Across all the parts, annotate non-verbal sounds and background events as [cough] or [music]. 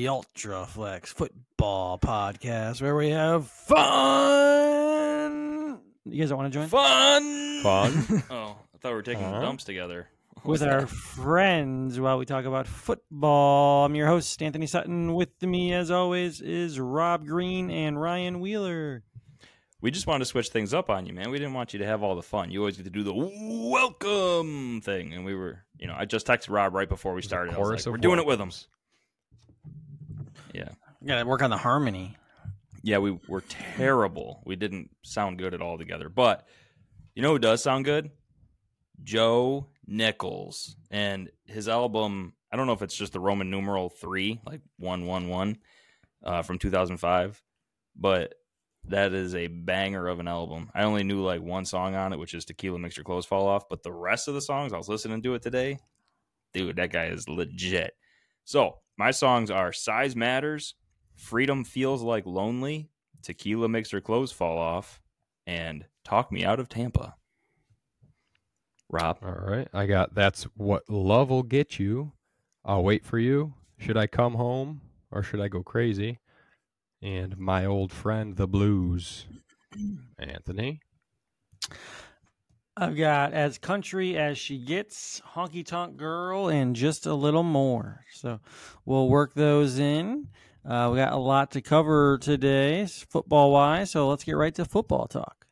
the Ultraflex Football Podcast, where we have fun. You guys don't want to join? Fun. Fun. [laughs] Oh, I thought we were taking Uh-huh. dumps together. What with was our friends while we talk about football. I'm your host, Anthony Sutton. With me, as always, is Rob Green and Ryan Wheeler. We just wanted to switch things up on you, man. We didn't want you to have all the fun. You always get to do the welcome thing, and we were, you know, I just texted Rob right before we started. I like, we're doing it with him. Welcomes. Got to work on the harmony. yeah. We were terrible. We didn't sound good at all together. But you know who does sound good? Joe Nichols and his album. I don't know if it's just the Roman numeral three, like one one one, uh, from two thousand five, but that is a banger of an album. I only knew like one song on it, which is Tequila Makes Your Clothes Fall Off, but the rest of the songs I was listening to it today, dude, that guy is legit. So my songs are Size Matters, Freedom Feels Like Lonely, Tequila Makes Her Clothes Fall Off, and Talk Me Out of Tampa. Rob. All right. I got that's what love will get you. I'll wait for you. Should I come home or should I go crazy? And my old friend, the blues. Anthony. I've got as country as she gets, honky tonk girl, and just a little more. So we'll work those in. Uh, we got a lot to cover today, football wise. So let's get right to football talk.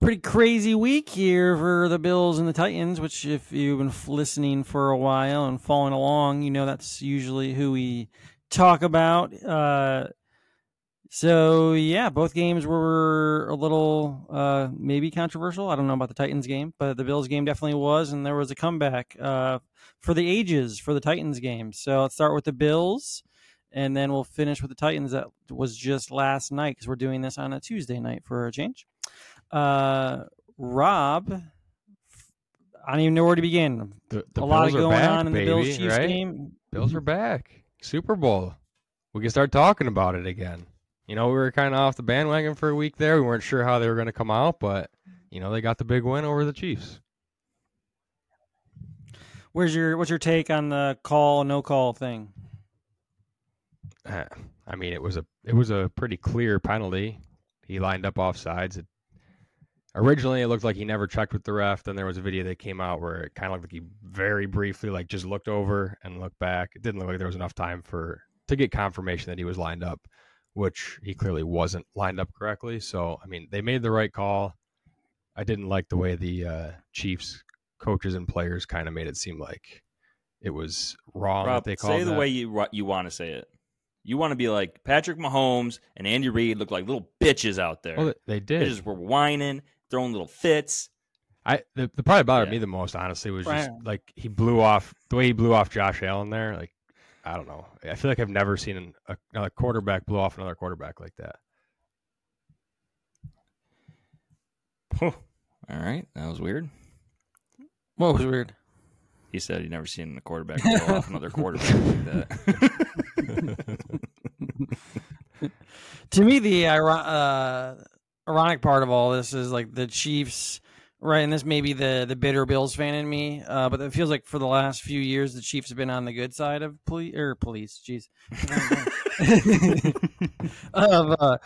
Pretty crazy week here for the Bills and the Titans, which, if you've been listening for a while and following along, you know that's usually who we talk about. Uh, so yeah, both games were a little uh, maybe controversial. I don't know about the Titans game, but the Bills game definitely was, and there was a comeback uh, for the ages for the Titans game. So let's start with the Bills, and then we'll finish with the Titans. That was just last night because we're doing this on a Tuesday night for a change. Uh, Rob, I don't even know where to begin. The, the a lot Bills of going back, on in the Bills baby, Chiefs right? game. Bills are back. Super Bowl. We can start talking about it again. You know, we were kind of off the bandwagon for a week there. We weren't sure how they were going to come out, but you know, they got the big win over the Chiefs. Where's your what's your take on the call no call thing? Uh, [sighs] I mean, it was a it was a pretty clear penalty. He lined up off sides. It, originally, it looked like he never checked with the ref. Then there was a video that came out where it kind of looked like he very briefly like just looked over and looked back. It didn't look like there was enough time for to get confirmation that he was lined up, which he clearly wasn't lined up correctly. So, I mean, they made the right call. I didn't like the way the uh, Chiefs coaches and players kind of made it seem like it was wrong Rob, that they called say the that. way you you want to say it. You want to be like Patrick Mahomes and Andy Reid look like little bitches out there. Well, they- they they just were whining, throwing little fits. I the, the probably bothered Yeah. me the most, honestly, was Right. just like he blew off the way he blew off Josh Allen there. Like I don't know. I feel like I've never seen an, a, another quarterback blow off another quarterback like that. All right, that was weird. What was weird? He said he'd never seen a quarterback blow off another quarterback like that. [laughs] to me the uh, ironic part of all this is like the chiefs right and this may be the the bitter bills fan in me uh, but it feels like for the last few years the chiefs have been on the good side of police or police jeez [laughs] of uh,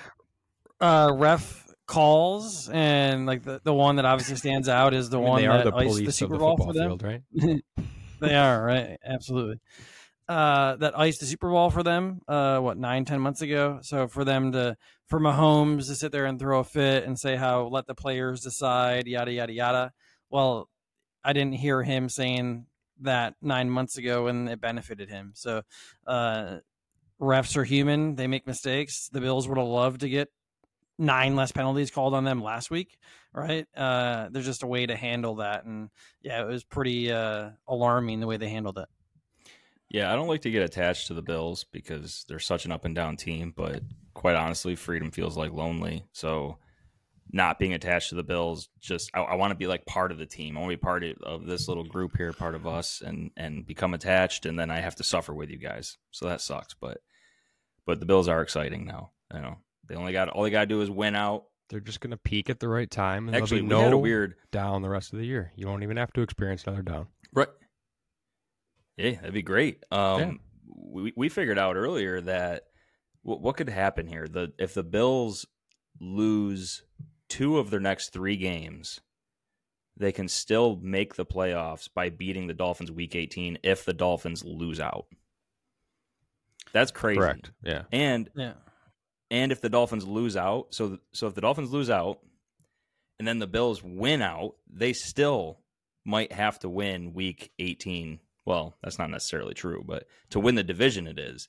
uh, ref calls and like the, the one that obviously stands out is the I mean, one they are that the police the of super the bowl football for them field, right? [laughs] they are right, absolutely. Uh, that iced the Super Bowl for them. Uh, what nine, ten months ago. So for them to, for Mahomes to sit there and throw a fit and say how let the players decide, yada yada yada. Well, I didn't hear him saying that nine months ago, and it benefited him. So, uh, refs are human; they make mistakes. The Bills would have loved to get nine less penalties called on them last week, right? Uh, there's just a way to handle that, and yeah, it was pretty uh, alarming the way they handled it. Yeah, I don't like to get attached to the Bills because they're such an up and down team, but quite honestly, freedom feels like lonely. So not being attached to the Bills, just I, I want to be like part of the team. I want to be part of, of this little group here, part of us, and and become attached, and then I have to suffer with you guys. So that sucks. But but the Bills are exciting now. You know, they only got all they got to do is win out they're just going to peak at the right time, and Actually, there'll we be had a no weird down the rest of the year. You don't even have to experience another down. right. Yeah, that'd be great. Um, we we figured out earlier that what what could happen here the if the Bills lose two of their next three games, they can still make the playoffs by beating the Dolphins Week 18 if the Dolphins lose out. That's crazy. Correct. Yeah. And Yeah. and if the Dolphins lose out, so so if the Dolphins lose out, and then the Bills win out, they still might have to win Week 18. Well, that's not necessarily true, but to win the division, it is.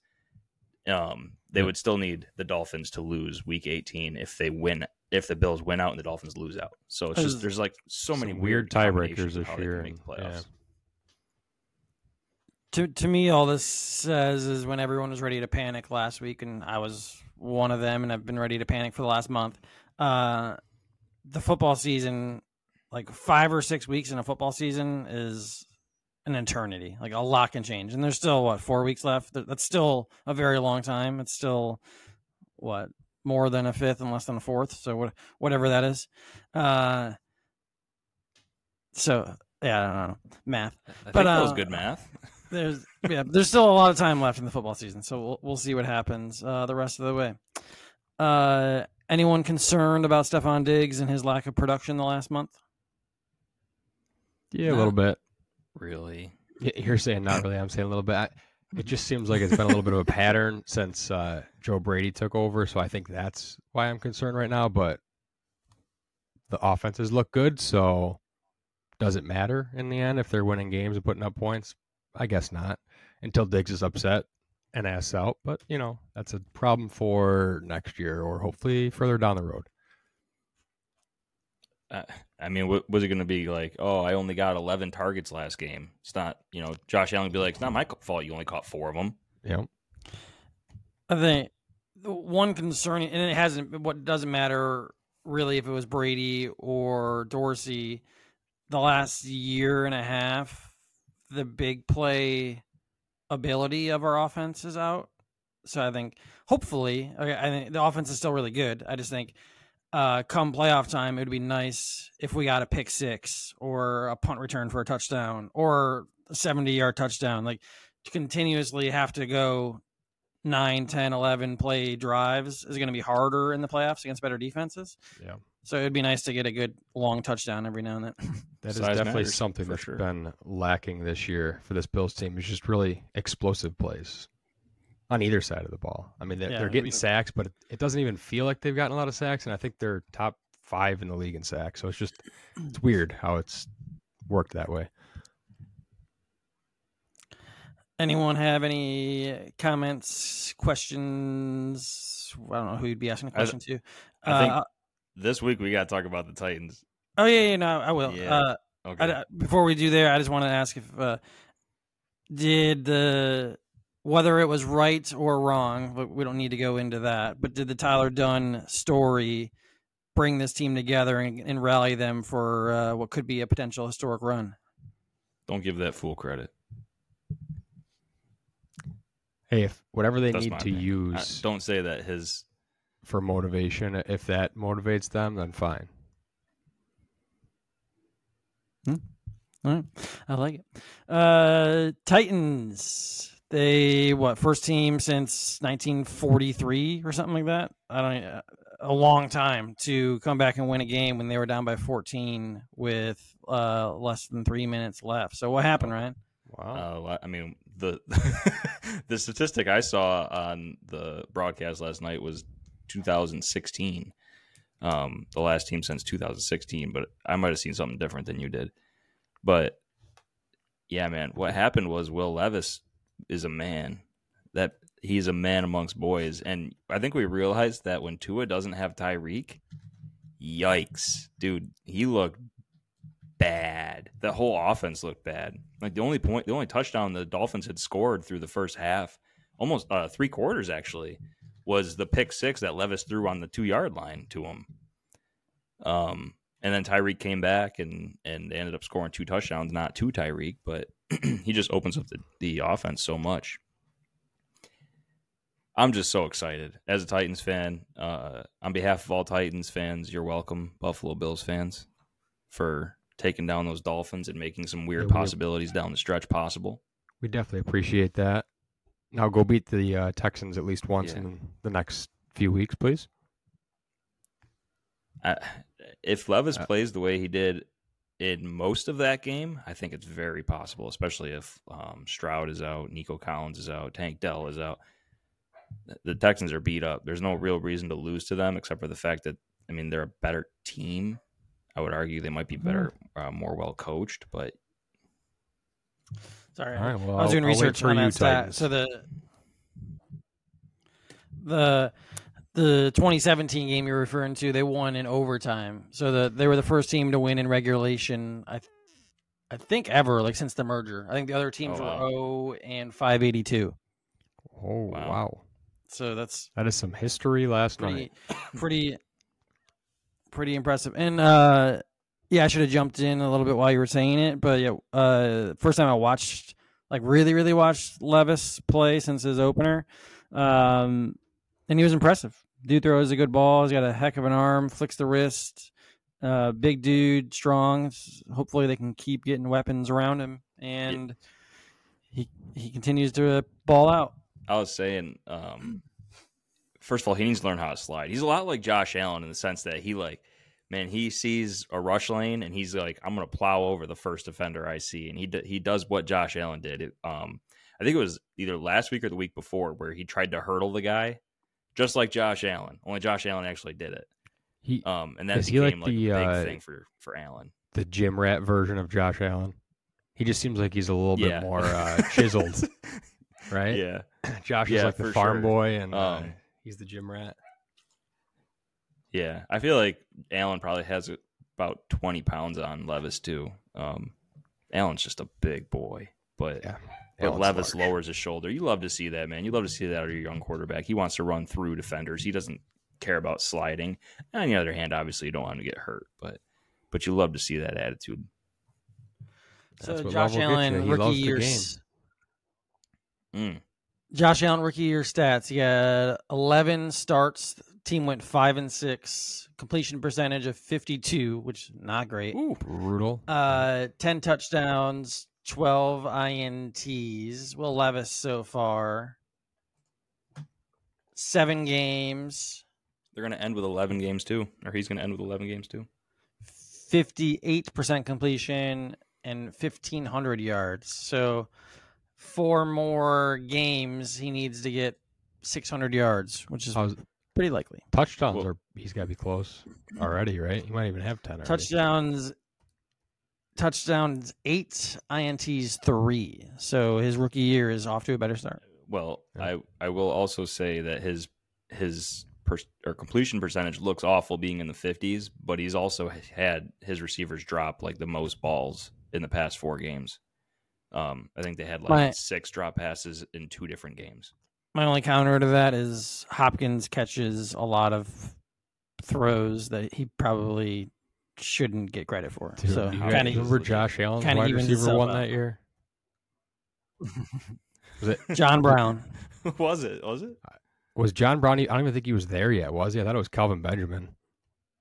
Um, they Yeah. would still need the Dolphins to lose Week 18 if they win. If the Bills win out and the Dolphins lose out, so it's just there's like so Some many weird combinations tiebreakers this they can year, make the and- yeah. playoffs. To to me, all this says is when everyone was ready to panic last week, and I was one of them, and I've been ready to panic for the last month. Uh, the football season, like five or six weeks in a football season, is an eternity. Like a lot can change, and there's still what four weeks left. That's still a very long time. It's still what more than a fifth and less than a fourth. So what whatever that is. Uh, so yeah, I don't know math I think But, that was uh, good math. [laughs] there's yeah, there's still a lot of time left in the football season, so we'll we'll see what happens uh, the rest of the way. Uh, anyone concerned about Stefon Diggs and his lack of production the last month? Yeah, a little bit. Really? You're saying not really. I'm saying a little bit. It just seems like it's been a little bit of a pattern since uh, Joe Brady took over. So I think that's why I'm concerned right now. But the offenses look good. So does it matter in the end if they're winning games and putting up points? I guess not until Diggs is upset and asks out. But, you know, that's a problem for next year or hopefully further down the road. I mean, what was it going to be like? Oh, I only got 11 targets last game. It's not, you know, Josh Allen would be like, it's not my fault. You only caught four of them. Yeah. I think the one concerning, and it hasn't. What doesn't matter really if it was Brady or Dorsey. The last year and a half, the big play ability of our offense is out. So I think hopefully, I I think the offense is still really good. I just think uh, come playoff time, it would be nice if we got a pick six or a punt return for a touchdown or a 70 yard touchdown. Like to continuously have to go 9, 10, 11 play drives is going to be harder in the playoffs against better defenses. Yeah. So it'd be nice to get a good long touchdown every now and then. [laughs] That is Size definitely something for that's sure. been lacking this year for this Bills team. Is just really explosive plays on either side of the ball. I mean, they're, Yeah, they're getting sacks, but it, it doesn't even feel like they've gotten a lot of sacks. And I think they're top five in the league in sacks. So it's just it's [clears throat] weird how it's worked that way. Anyone have any comments, questions? I don't know who you'd be asking a I- question to. I think Uh, this week we got to talk about the Titans. oh yeah, yeah, no, I will. Yeah. Uh, Okay. I, before we do there, I just want to ask if uh, did the whether it was right or wrong, but we don't need to go into that. But did the Tyler Dunne story bring this team together and, and rally them for uh, what could be a potential historic run? Don't give that fool credit. Hey, if whatever they That's need to opinion. I- use don't say that his. for motivation, if that motivates them, then fine. All right. I like it. Uh, Titans. They what first team since 1943 or something like that. I don't uh, a long time to come back and win a game when they were down by 14 with uh, less than three minutes left. So what happened, Ryan? Wow. Uh, I mean, the [laughs] the statistic I saw on the broadcast last night was 2016. Um, the last team since 2016, but I might have seen something different than you did. But yeah, man, what happened was Will Levis is a man. That he's a man amongst boys, and I think we realized that when Tua doesn't have Tyreek, yikes, dude, he looked bad. The whole offense looked bad. Like the only point, the only touchdown the Dolphins had scored through the first half, almost uh, three quarters actually, was the pick six that Levis threw on the two yard line to him. Um, and then Tyreek came back and and they ended up scoring two touchdowns, not to Tyreek, but [clears throat] he just opens up the, the offense so much. I'm just so excited as a Titans fan. Uh, on behalf of all Titans fans, you're welcome, Buffalo Bills fans, for taking down those Dolphins and making some weird Yeah, possibilities down the stretch possible. We definitely appreciate that. Now go beat the uh, Texans at least once Yeah. in the next few weeks, please. I, if Levis Uh, plays the way he did in most of that game, I think it's very possible, especially if um, Stroud is out, Nico Collins is out, Tank Dell is out. The- The Texans are beat up. There's no real reason to lose to them except for the fact that, I mean, they're a better team. I would argue they might be better, uh, more well coached, but Sorry, All right. Well, I was I'll- doing I'll research for on you, that stat. So the the the 2017 game you're referring to, they won in overtime. So the they were the first team to win in regulation. I th- I think ever like since the merger. I think the other teams Oh, wow. were 0 and 582. Oh Wow. wow. So that's that is some history last pretty night. [coughs] pretty pretty impressive. And uh yeah, I should have jumped in a little bit while you were saying it, but yeah, uh first time I watched like really really watched Levis play since his opener. Um and he was impressive. Dude throws a good ball, he's got a heck of an arm, flicks the wrist. Uh big dude, strong. Hopefully they can keep getting weapons around him and he he continues to ball out. I was saying, um, first of all, he needs to learn how to slide. He's a lot like Josh Allen in the sense that he like, man, he sees a rush lane and he's like, I'm gonna plow over the first defender I see, and he d- he does what Josh Allen did. It, um, I think it was either last week or the week before where he tried to hurdle the guy, just like Josh Allen. Only Josh Allen actually did it. He Um, and that became like like, the, a big uh, thing for for Allen. the gym rat version of Josh Allen. He just seems like he's a little Yeah. bit more uh, chiseled, [laughs] right? Yeah, [clears throat] Josh is like the farm sure. boy, and uh, Um, he's the gym rat. Yeah, I feel like Allen probably has about twenty pounds on Levis too. Um, Allen's just a big boy, but Yeah, but Allen's Levis large. lowers his shoulder. You love to see that, man. You love to see that out of your young quarterback. He wants to run through defenders. He doesn't care about sliding. On the other hand, obviously, you don't want him to get hurt, but but you love to see that attitude. So That's what Josh love will get you. Allen He rookie loves year Mm. Josh Allen rookie year stats. He had 11 starts. Team went five and six. Completion percentage of 52, which is not great. Ooh, brutal. Uh, 10 touchdowns, 12 ints. Will Levis so far. Seven games, They're going to end with eleven games too, or he's going to end with eleven games too. 58% completion, and 1,500 yards. So, four more games, he needs to get 600 yards, which is How's pretty likely. touchdowns Well- are he's got to be close already, right? He might even have ten. Already. touchdowns touchdowns eight ints three so his rookie year is off to a better start Well, Yeah. I I will also say that his his per, or completion percentage looks awful being in the 50s, but he's also had his receivers drop like the most balls in the past four games. Um, I think they had like My- six drop passes in two different games. my only counter to that is hopkins catches a lot of throws that he probably shouldn't get credit for Dude, so you how guys kind of remember Josh Allen's kinda wide evens receiver one out. that year? [laughs] Was it john brown [laughs] was it? Was it? was John Brown? I don't even think he was there yet, was he? I thought it was Kelvin Benjamin.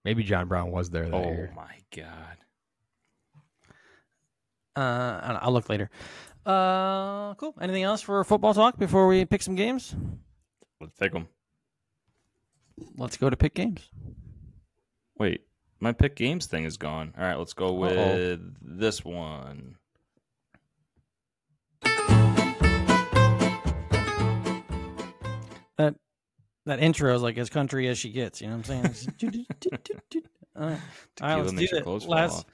Maybe John Brown was there that Oh year. my god! uh I don't know, i'll look later uh cool anything else for football talk before we pick some games Let's pick them. let's go to pick games Wait, my pick games thing is gone. All right, let's go with Uh-oh. this one. that that intro is like as country as she gets. You know what I'm saying? [laughs] All right, All right let's do it. Last.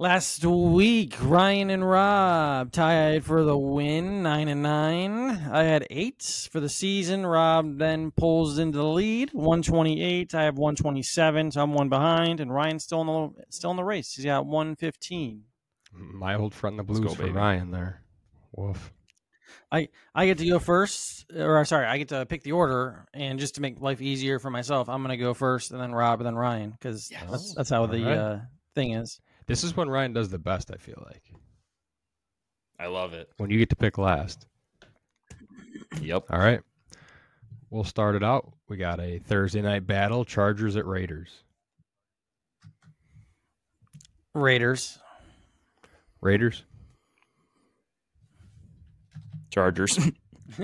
Last week, Ryan and Rob tied for the win, nine and nine. I had eight for the season. Rob then pulls into the lead, one twenty eight. I have one twenty seven, so I'm one behind, and Ryan's still in the still in the race. He's got one fifteen. My old front in the blues go, for baby. Ryan there. Woof. I I get to go first, or sorry, I get to pick the order, and just to make life easier for myself, I'm going to go first, and then Rob, and then Ryan, because Yes. that's, that's how the Alright. uh, thing is. This is when Ryan does the best. I feel like I love it. when you get to pick last. Yep. All right. we'll start it out. We got a Thursday night battle: Chargers at Raiders. Raiders. Raiders. Chargers. [laughs]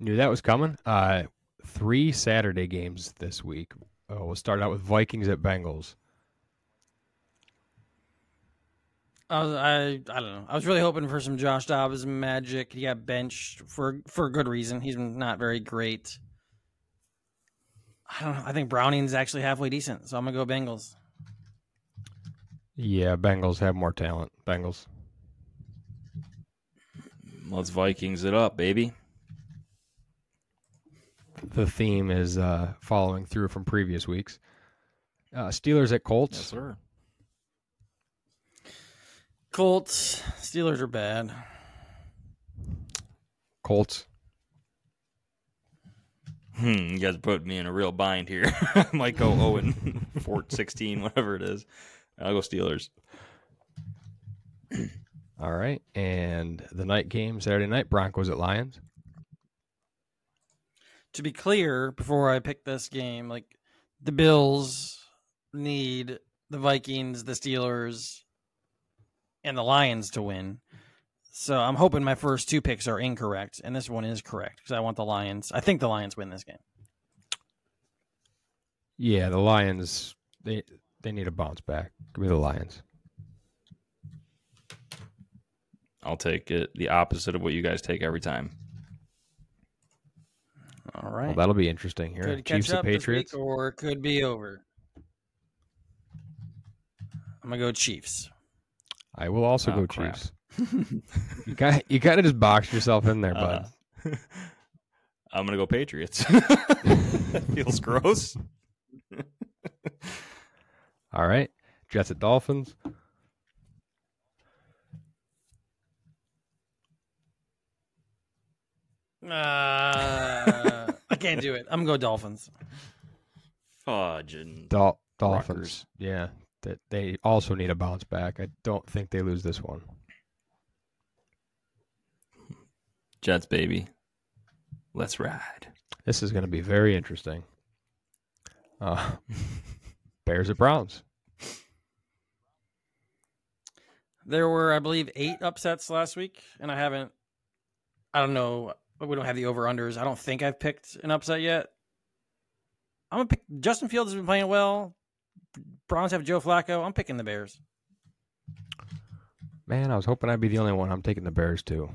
Knew that was coming. Uh, three Saturday games this week. Oh, we'll start out with Vikings at Bengals. I, was, I I don't know. I was really hoping for some Josh Dobbs magic. He got benched for for a good reason. He's not very great. I don't know. I think Browning's actually halfway decent, so I'm gonna go Bengals. Yeah, Bengals have more talent. Bengals. Let's Vikings it up, baby. The theme is uh, following through from previous weeks. Uh, Steelers at Colts. sir. Colts. Steelers are bad. Colts. Hmm, you guys put me in a real bind here. [laughs] I might go 0 and [laughs] 4, 16, whatever it is. I'll go Steelers. [clears throat] All right. And the night game Saturday night Broncos at Lions. To be clear, before I pick this game, like the Bills need the Vikings, the Steelers, and the Lions to win. So I'm hoping my first two picks are incorrect, and this one is correct because I want the Lions. I think the Lions win this game. Yeah, the Lions they they need a bounce back. Give me the Lions. I'll take it the opposite of what you guys take every time. All right. Well, that'll be interesting here. could Chiefs catch at up this Patriots. or it could be over. I'm gonna go Chiefs. I will also Oh, go crap. Chiefs. [laughs] you got you kind of just boxed yourself in there, bud. Uh, [laughs] I'm gonna go Patriots. [laughs] feels gross. All right. Jets at Dolphins. Uh, I can't do it. I'm gonna go Dolphins. Fudge and Dol- Dolphins. Rutgers. Yeah. That they also need a bounce back. I don't think they lose this one. Jets, baby. Let's ride. This is going to be very interesting. Uh, [laughs] Bears at Browns. There were, I believe, eight upsets last week, and I haven't. I don't know. We don't have the over unders. I don't think I've picked an upset yet. I'm gonna pick. Justin Fields has been playing well. Browns have Joe Flacco. I'm picking the Bears. Man, I was hoping I'd be the only one. I'm taking the Bears too.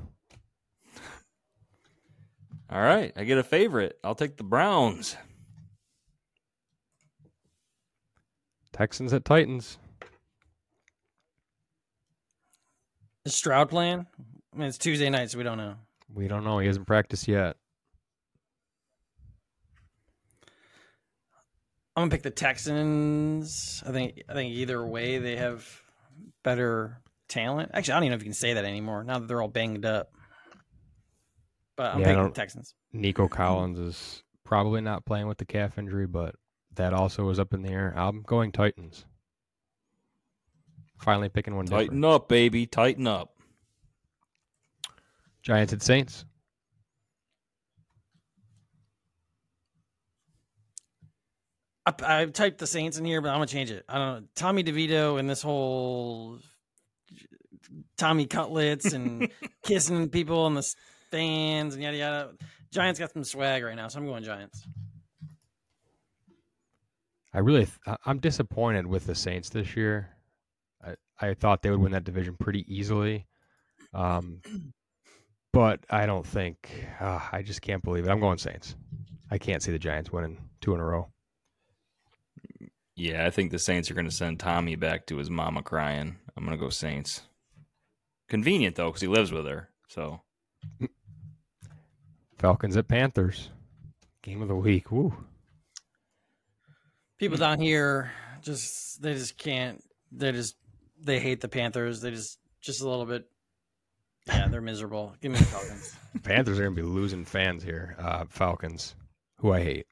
[laughs] All right, I get a favorite. I'll take the Browns. Texans at Titans. Is Stroud playing? I mean, it's Tuesday night, so we don't know. We don't know. He hasn't practiced yet. I'm gonna pick the Texans. I think. I think either way, they have better talent. Actually, I don't even know if you can say that anymore now that they're all banged up. But I'm Yeah, picking the Texans. Nico Collins is probably not playing with the calf injury, but that also is up in the air. I'm going Titans. Finally picking one different. Tighten up, baby. Tighten up. Giants at Saints. I, I typed the Saints in here, but I'm gonna change it. I don't know. Tommy DeVito and this whole Tommy cutlets and [laughs] kissing people in the stands and yada yada. Giants got some swag right now, so I'm going Giants. I really, th- I- I'm disappointed with the Saints this year. I, I thought they would win that division pretty easily, um, but I don't think. Uh, I just can't believe it. I'm going Saints. I can't see the Giants winning two in a row. Yeah, I think the Saints are going to send Tommy back to his mama crying. I'm going to go Saints. Convenient though, because he lives with her. So Falcons at Panthers. Game of the week. Woo. People down here just they just can't. They just they hate the Panthers. They just just a little bit. Yeah, they're miserable. Give me the Falcons. [laughs] Panthers are going to be losing fans here. Uh, Falcons, who I hate.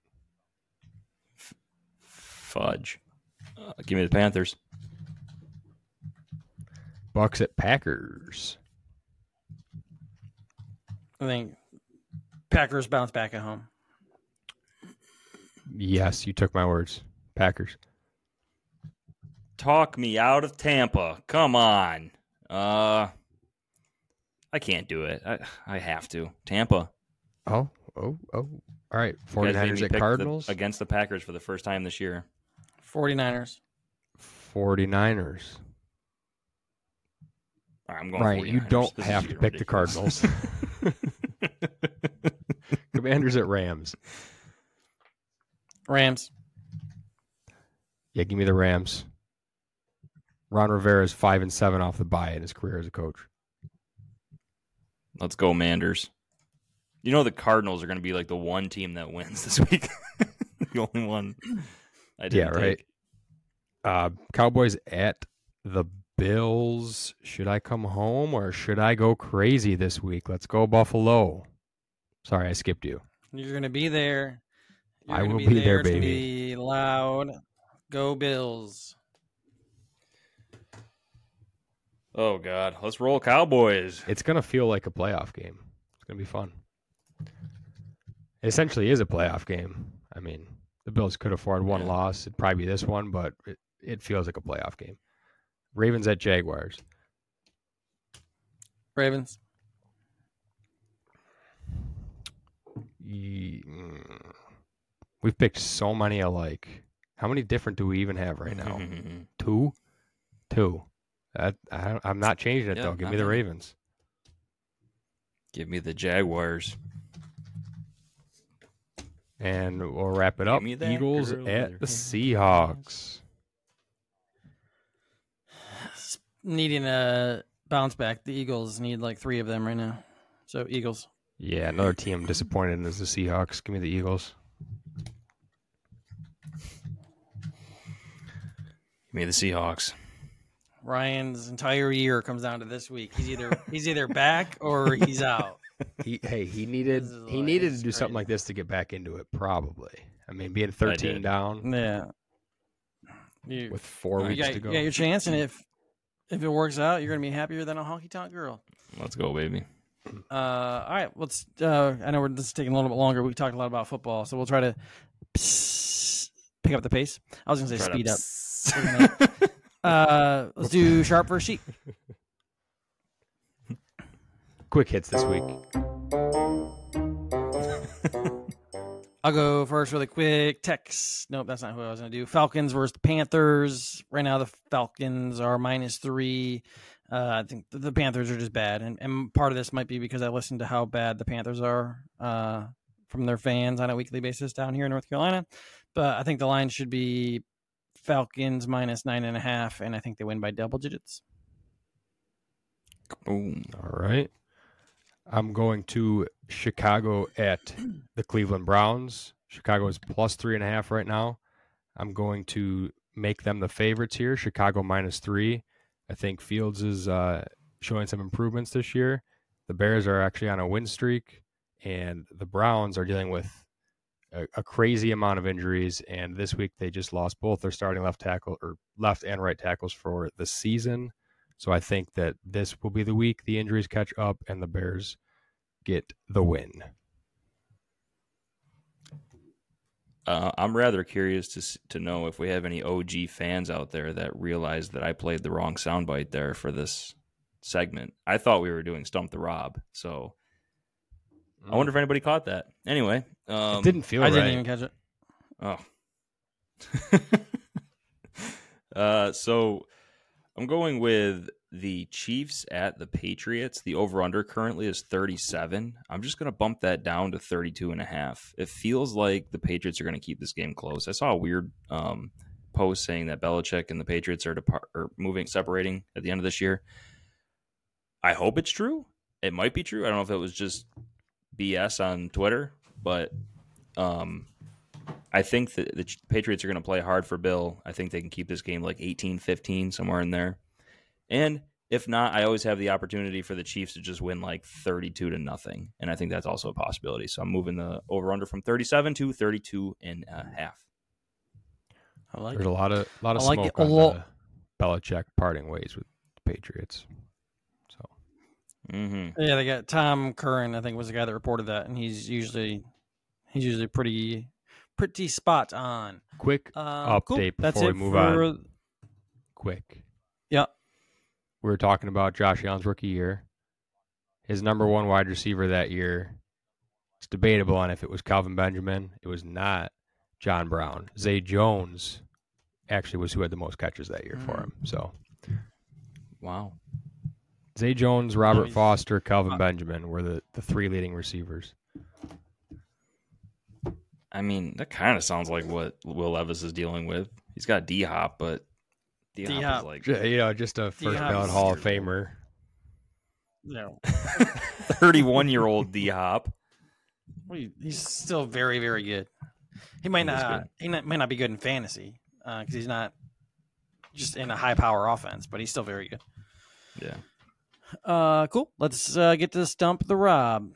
Fudge. Uh, give me the Panthers. Bucks at Packers. I think Packers bounce back at home. Yes, you took my words. Packers. Talk me out of Tampa. Come on. Uh, I can't do it. I, I have to. Tampa. Oh, oh, oh. All right. You guys made me 49ers pick at the- Cardinals. against the Packers for the first time this year. 49ers. 49ers. All right, I'm going. Right. You 49ers. don't This is have to getting pick the ridiculous. Cardinals. [laughs] Commanders at Rams. Rams. Yeah, give me the Rams. Ron Rivera is five and seven off the bye in his career as a coach. Let's go, Manders. You know the Cardinals are going to be like the one team that wins this [laughs] week. the only one. I didn't Yeah, right. take. Uh, Cowboys at the Bills. Should I come home or should I go crazy this week? Let's go Buffalo. Sorry, I skipped you. You're gonna be there. You're I will be, be there, there, It's gonna baby. be loud. Go Bills. Oh God, let's roll Cowboys. It's gonna feel like a playoff game. It's gonna be fun. It essentially is a playoff game. I mean, the Bills could afford one Yeah. loss. It'd probably be this one, but it, it feels like a playoff game. Ravens at Jaguars. Ravens. Mm. We've picked so many alike. How many different do we even have right now? [laughs] Two, two. That I, I'm not changing it Yeah, though. Give me the. Ravens. Give me the Jaguars. And we'll wrap it up. Eagles at the Seahawks. Needing a bounce back. The Eagles need like three of them right now. So Eagles. Yeah, another team I'm disappointed in is the Seahawks. Give me the Eagles. Give me the Seahawks. Ryan's entire year comes down to this week. He's either he's either back or he's out. [laughs] He, hey, he needed he like- needed to do is something like this to get back into it. Probably. I mean, being 13 down Yeah. You, with four you weeks got, to go. you got your chance, and if if it works out, you're gonna be happier than a honky tonk girl. Let's go, baby. Uh, all right, let's. Uh, I know we're this is taking a little bit longer. We talked a lot about football, so we'll try to pick up the pace. I was gonna say Try to- speed up. We're [laughs] [laughs] Uh, let's do sharp versus sheep. Quick hits this week. [laughs] I'll go first really quick. Tex. Nope, that's not who I was going to do. Falcons versus Panthers. Right now, the Falcons are minus three. Uh, I think the- the Panthers are just bad, and, and part of this might be because I listened to how bad the Panthers are uh, from their fans on a weekly basis down here in North Carolina. But I think the line should be Falcons minus nine and a half, and I think they win by double digits. Boom. All right. I'm going to Chicago at the Cleveland Browns. Chicago is plus three and a half right now. I'm going to make them the favorites here. Chicago minus three. I think Fields is uh, showing some improvements this year. The Bears are actually on a win streak, and the Browns are dealing with a, a crazy amount of injuries. And this week they just lost both their starting left tackle or left and right tackles for the season. So I think that this will be the week the injuries catch up and the Bears get the win. Uh, I'm rather curious to to know if we have any OG fans out there that realize that I played the wrong soundbite there for this segment. I thought we were doing Stump the Rob, so I wonder if anybody caught that. Anyway, um, it didn't feel I right. didn't even catch it. Oh. [laughs] uh, so I'm going with the Chiefs at the Patriots. The over under currently is 37. I'm just going to bump that down to 32 and a half. It feels like the Patriots are going to keep this game close. I saw a weird um, post saying that Belichick and the Patriots are depart- moving separating at the end of this year. I hope it's true. It might be true. I don't know if it was just BS on Twitter, but um, I think that the Patriots are going to play hard for Bill. I think they can keep this game like 18 15, somewhere in there. And if not, I always have the opportunity for the Chiefs to just win like 32 to nothing. And I think that's also a possibility. So I'm moving the over under from 37 to 32 and a half. I like There's it. a lot of lot of I like smoke it a on lot. the Belichick parting ways with the Patriots. So Mm-hmm. Yeah, they got Tom Curran. I think was the guy that reported that, and he's usually he's usually pretty pretty spot on. Quick Uh. Update That's before it we move for, on. quick. Yeah. We were talking about Josh Allen's rookie year. His number one wide receiver that year. It's debatable on if it was Kelvin Benjamin. It was not John Brown. Zay Jones actually was who had the most catches that year for Mm. him. So Wow. Zay Jones, Robert Foster, Kelvin Uh, Benjamin were the, the three leading receivers. I mean, that kind of sounds like what Will Levis is dealing with. He's got D Hop, but D Hop is like Ju- You know, just a first Yeah, ballot it's Hall of terrible. Famer. no, [laughs] 31 year old D Hop. He's still very very good. He might He not good. he not, might not be good in fantasy because he's not just in a high power offense, but he's still very good. Yeah. Uh, cool. Let's uh, get to stump the Rob.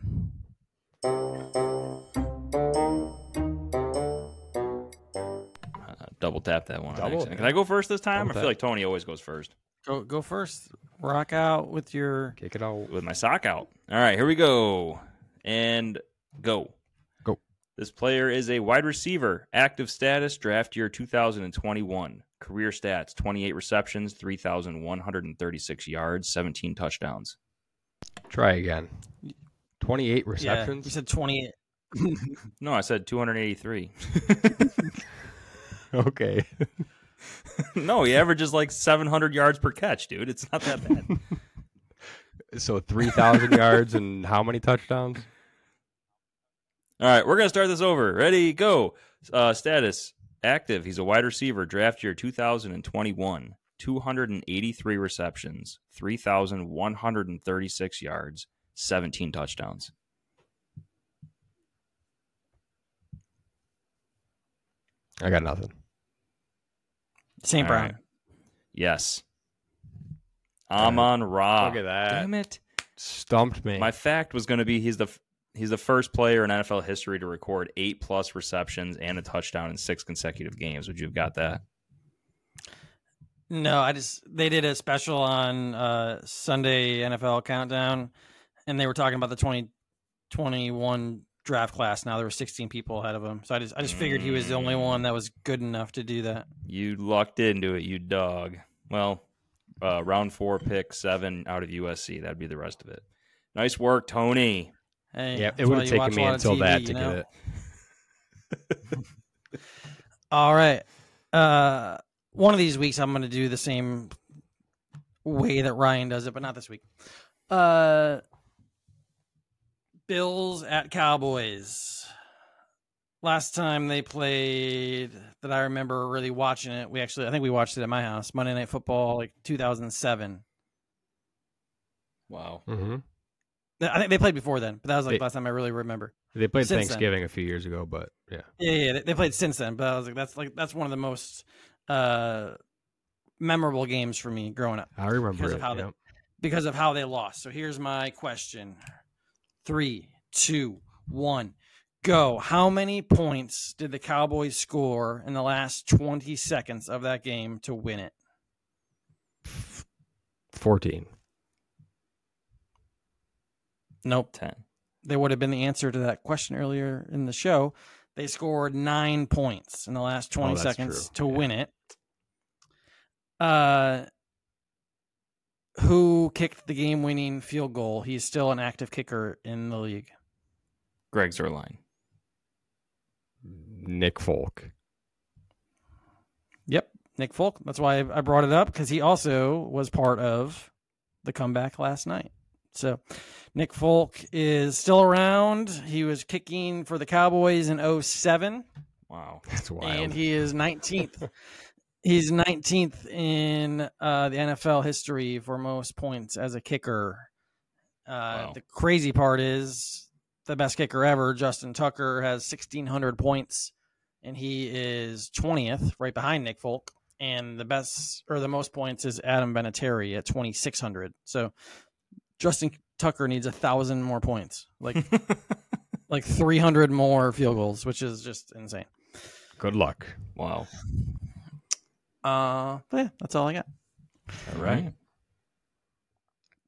Double tap that one. on Double- accident. Can I go first this time? double I feel tap. like Tony always goes first Go go first. Rock out with your Kick it out. with my sock out. All right, here we go. And go. Go. This player is a wide receiver, active status, draft year 2021. Career stats 28 receptions, 3,136 yards, 17 touchdowns. Try again. 28 yeah. receptions. You said twenty. [laughs] No, I said 283. [laughs] [laughs] okay. [laughs] no, he averages like 700 yards per catch, dude. It's not that bad. [laughs] So 3,000 yards and how many touchdowns? All right, we're going to start this over. Ready, go. Uh, status active. He's a wide receiver, draft year 2021. 283 receptions, 3,136 yards, 17 touchdowns. I got nothing. St. All Brown. right. Yes. Amon Ra. Look at that. Damn it. Stumped me. My fact was going to be he's the he's the first player in NFL history to record eight plus receptions and a touchdown in six consecutive games. Would you have got that? No, I just they did a special on uh, Sunday NFL Countdown, and they were talking about the twenty twenty one draft class. Now there were sixteen people ahead of him, so I just I just figured he was the only one that was good enough to do that. You lucked into it, you dog. Well, uh, round four, pick seven out of USC. That'd be the rest of it. Nice work, Tony. Hey, yeah, it would have taken me until TV, that you to know? get it. [laughs] All right. Uh, one of these weeks, I'm going to do the same way that Ryan does it, but not this week. Uh, Bills at Cowboys. Last time they played, that I remember really watching it, we actually, I think we watched it at my house, Monday Night Football, like 2007. Wow. Mm-hmm. I think they played before then, but that was like They- last time I really remember. They played Since then. Thanksgiving a few years ago, but yeah. Yeah, yeah, they- they played since then, but I was like, that's like that's one of the most uh memorable games for me growing up. I remember Because of it. how they- because of how they lost. So here's my question. Three, two, one, go. How many points did the Cowboys score in the last 20 seconds of that game to win it? 14. Nope. Ten. They would have been the answer to that question earlier in the show. They scored nine points in the last 20 Oh, seconds true. to Yeah. win it. Uh, who kicked the game winning field goal? He's still an active kicker in the league. Greg Zuerlein. Nick Folk. Yep, Nick Folk. That's why I brought it up because he also was part of the comeback last night. So, Nick Folk is still around. He was kicking for the Cowboys in 07, Wow. That's wild. and he is 19th. [laughs] He's 19th in uh, the NFL history for most points as a kicker. Uh, Wow. The crazy part is the best kicker ever, Justin Tucker, has 1,600 points, and he is 20th, right behind Nick Folk. And the best or the most points is Adam Vinatieri at 2,600. So Justin Tucker needs a thousand more points, like [laughs] like 300 more field goals, which is just insane. Good luck. wow. Uh, but yeah, that's all I got. All right.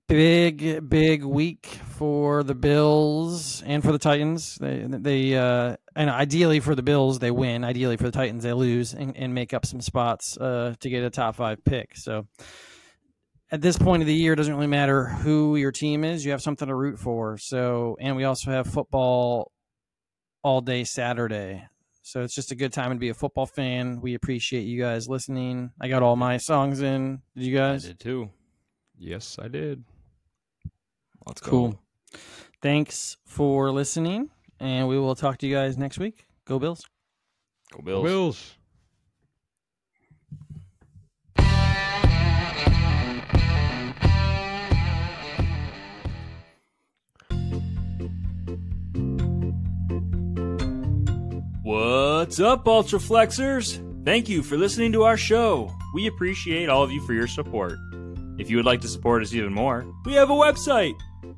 big big week for the Bills and for the Titans. They they uh, and ideally for the Bills they win. Ideally for the Titans they lose and, and make up some spots uh, to get a top five pick. So at this point of the year, it doesn't really matter who your team is. You have something to root for. So and we also have football all day Saturday. So it's just a good time to be a football fan. We appreciate you guys listening. I got all my songs in. Did you I guys? did too. Yes, I did. Let's go. Cool. Thanks for listening, and we will talk to you guys next week. Go Bills. Go Bills. Bills. What's up, Ultraflexers? Thank you for listening to our show. We appreciate all of you for your support. If you would like to support us even more, we have a website,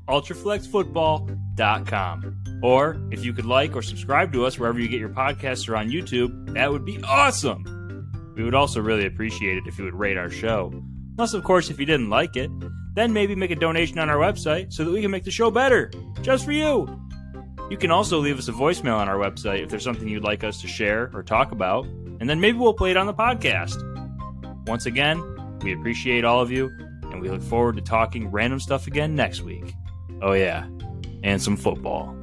ultraflexfootball.com. Or if you could like or subscribe to us wherever you get your podcasts or on YouTube, that would be awesome. We would also really appreciate it if you would rate our show. Plus, of course, if you didn't like it, then maybe make a donation on our website so that we can make the show better, just for you. You can also leave us a voicemail on our website if there's something you'd like us to share or talk about, and then maybe we'll play it on the podcast. Once again, we appreciate all of you, and we look forward to talking random stuff again next week. Oh, yeah, and some football.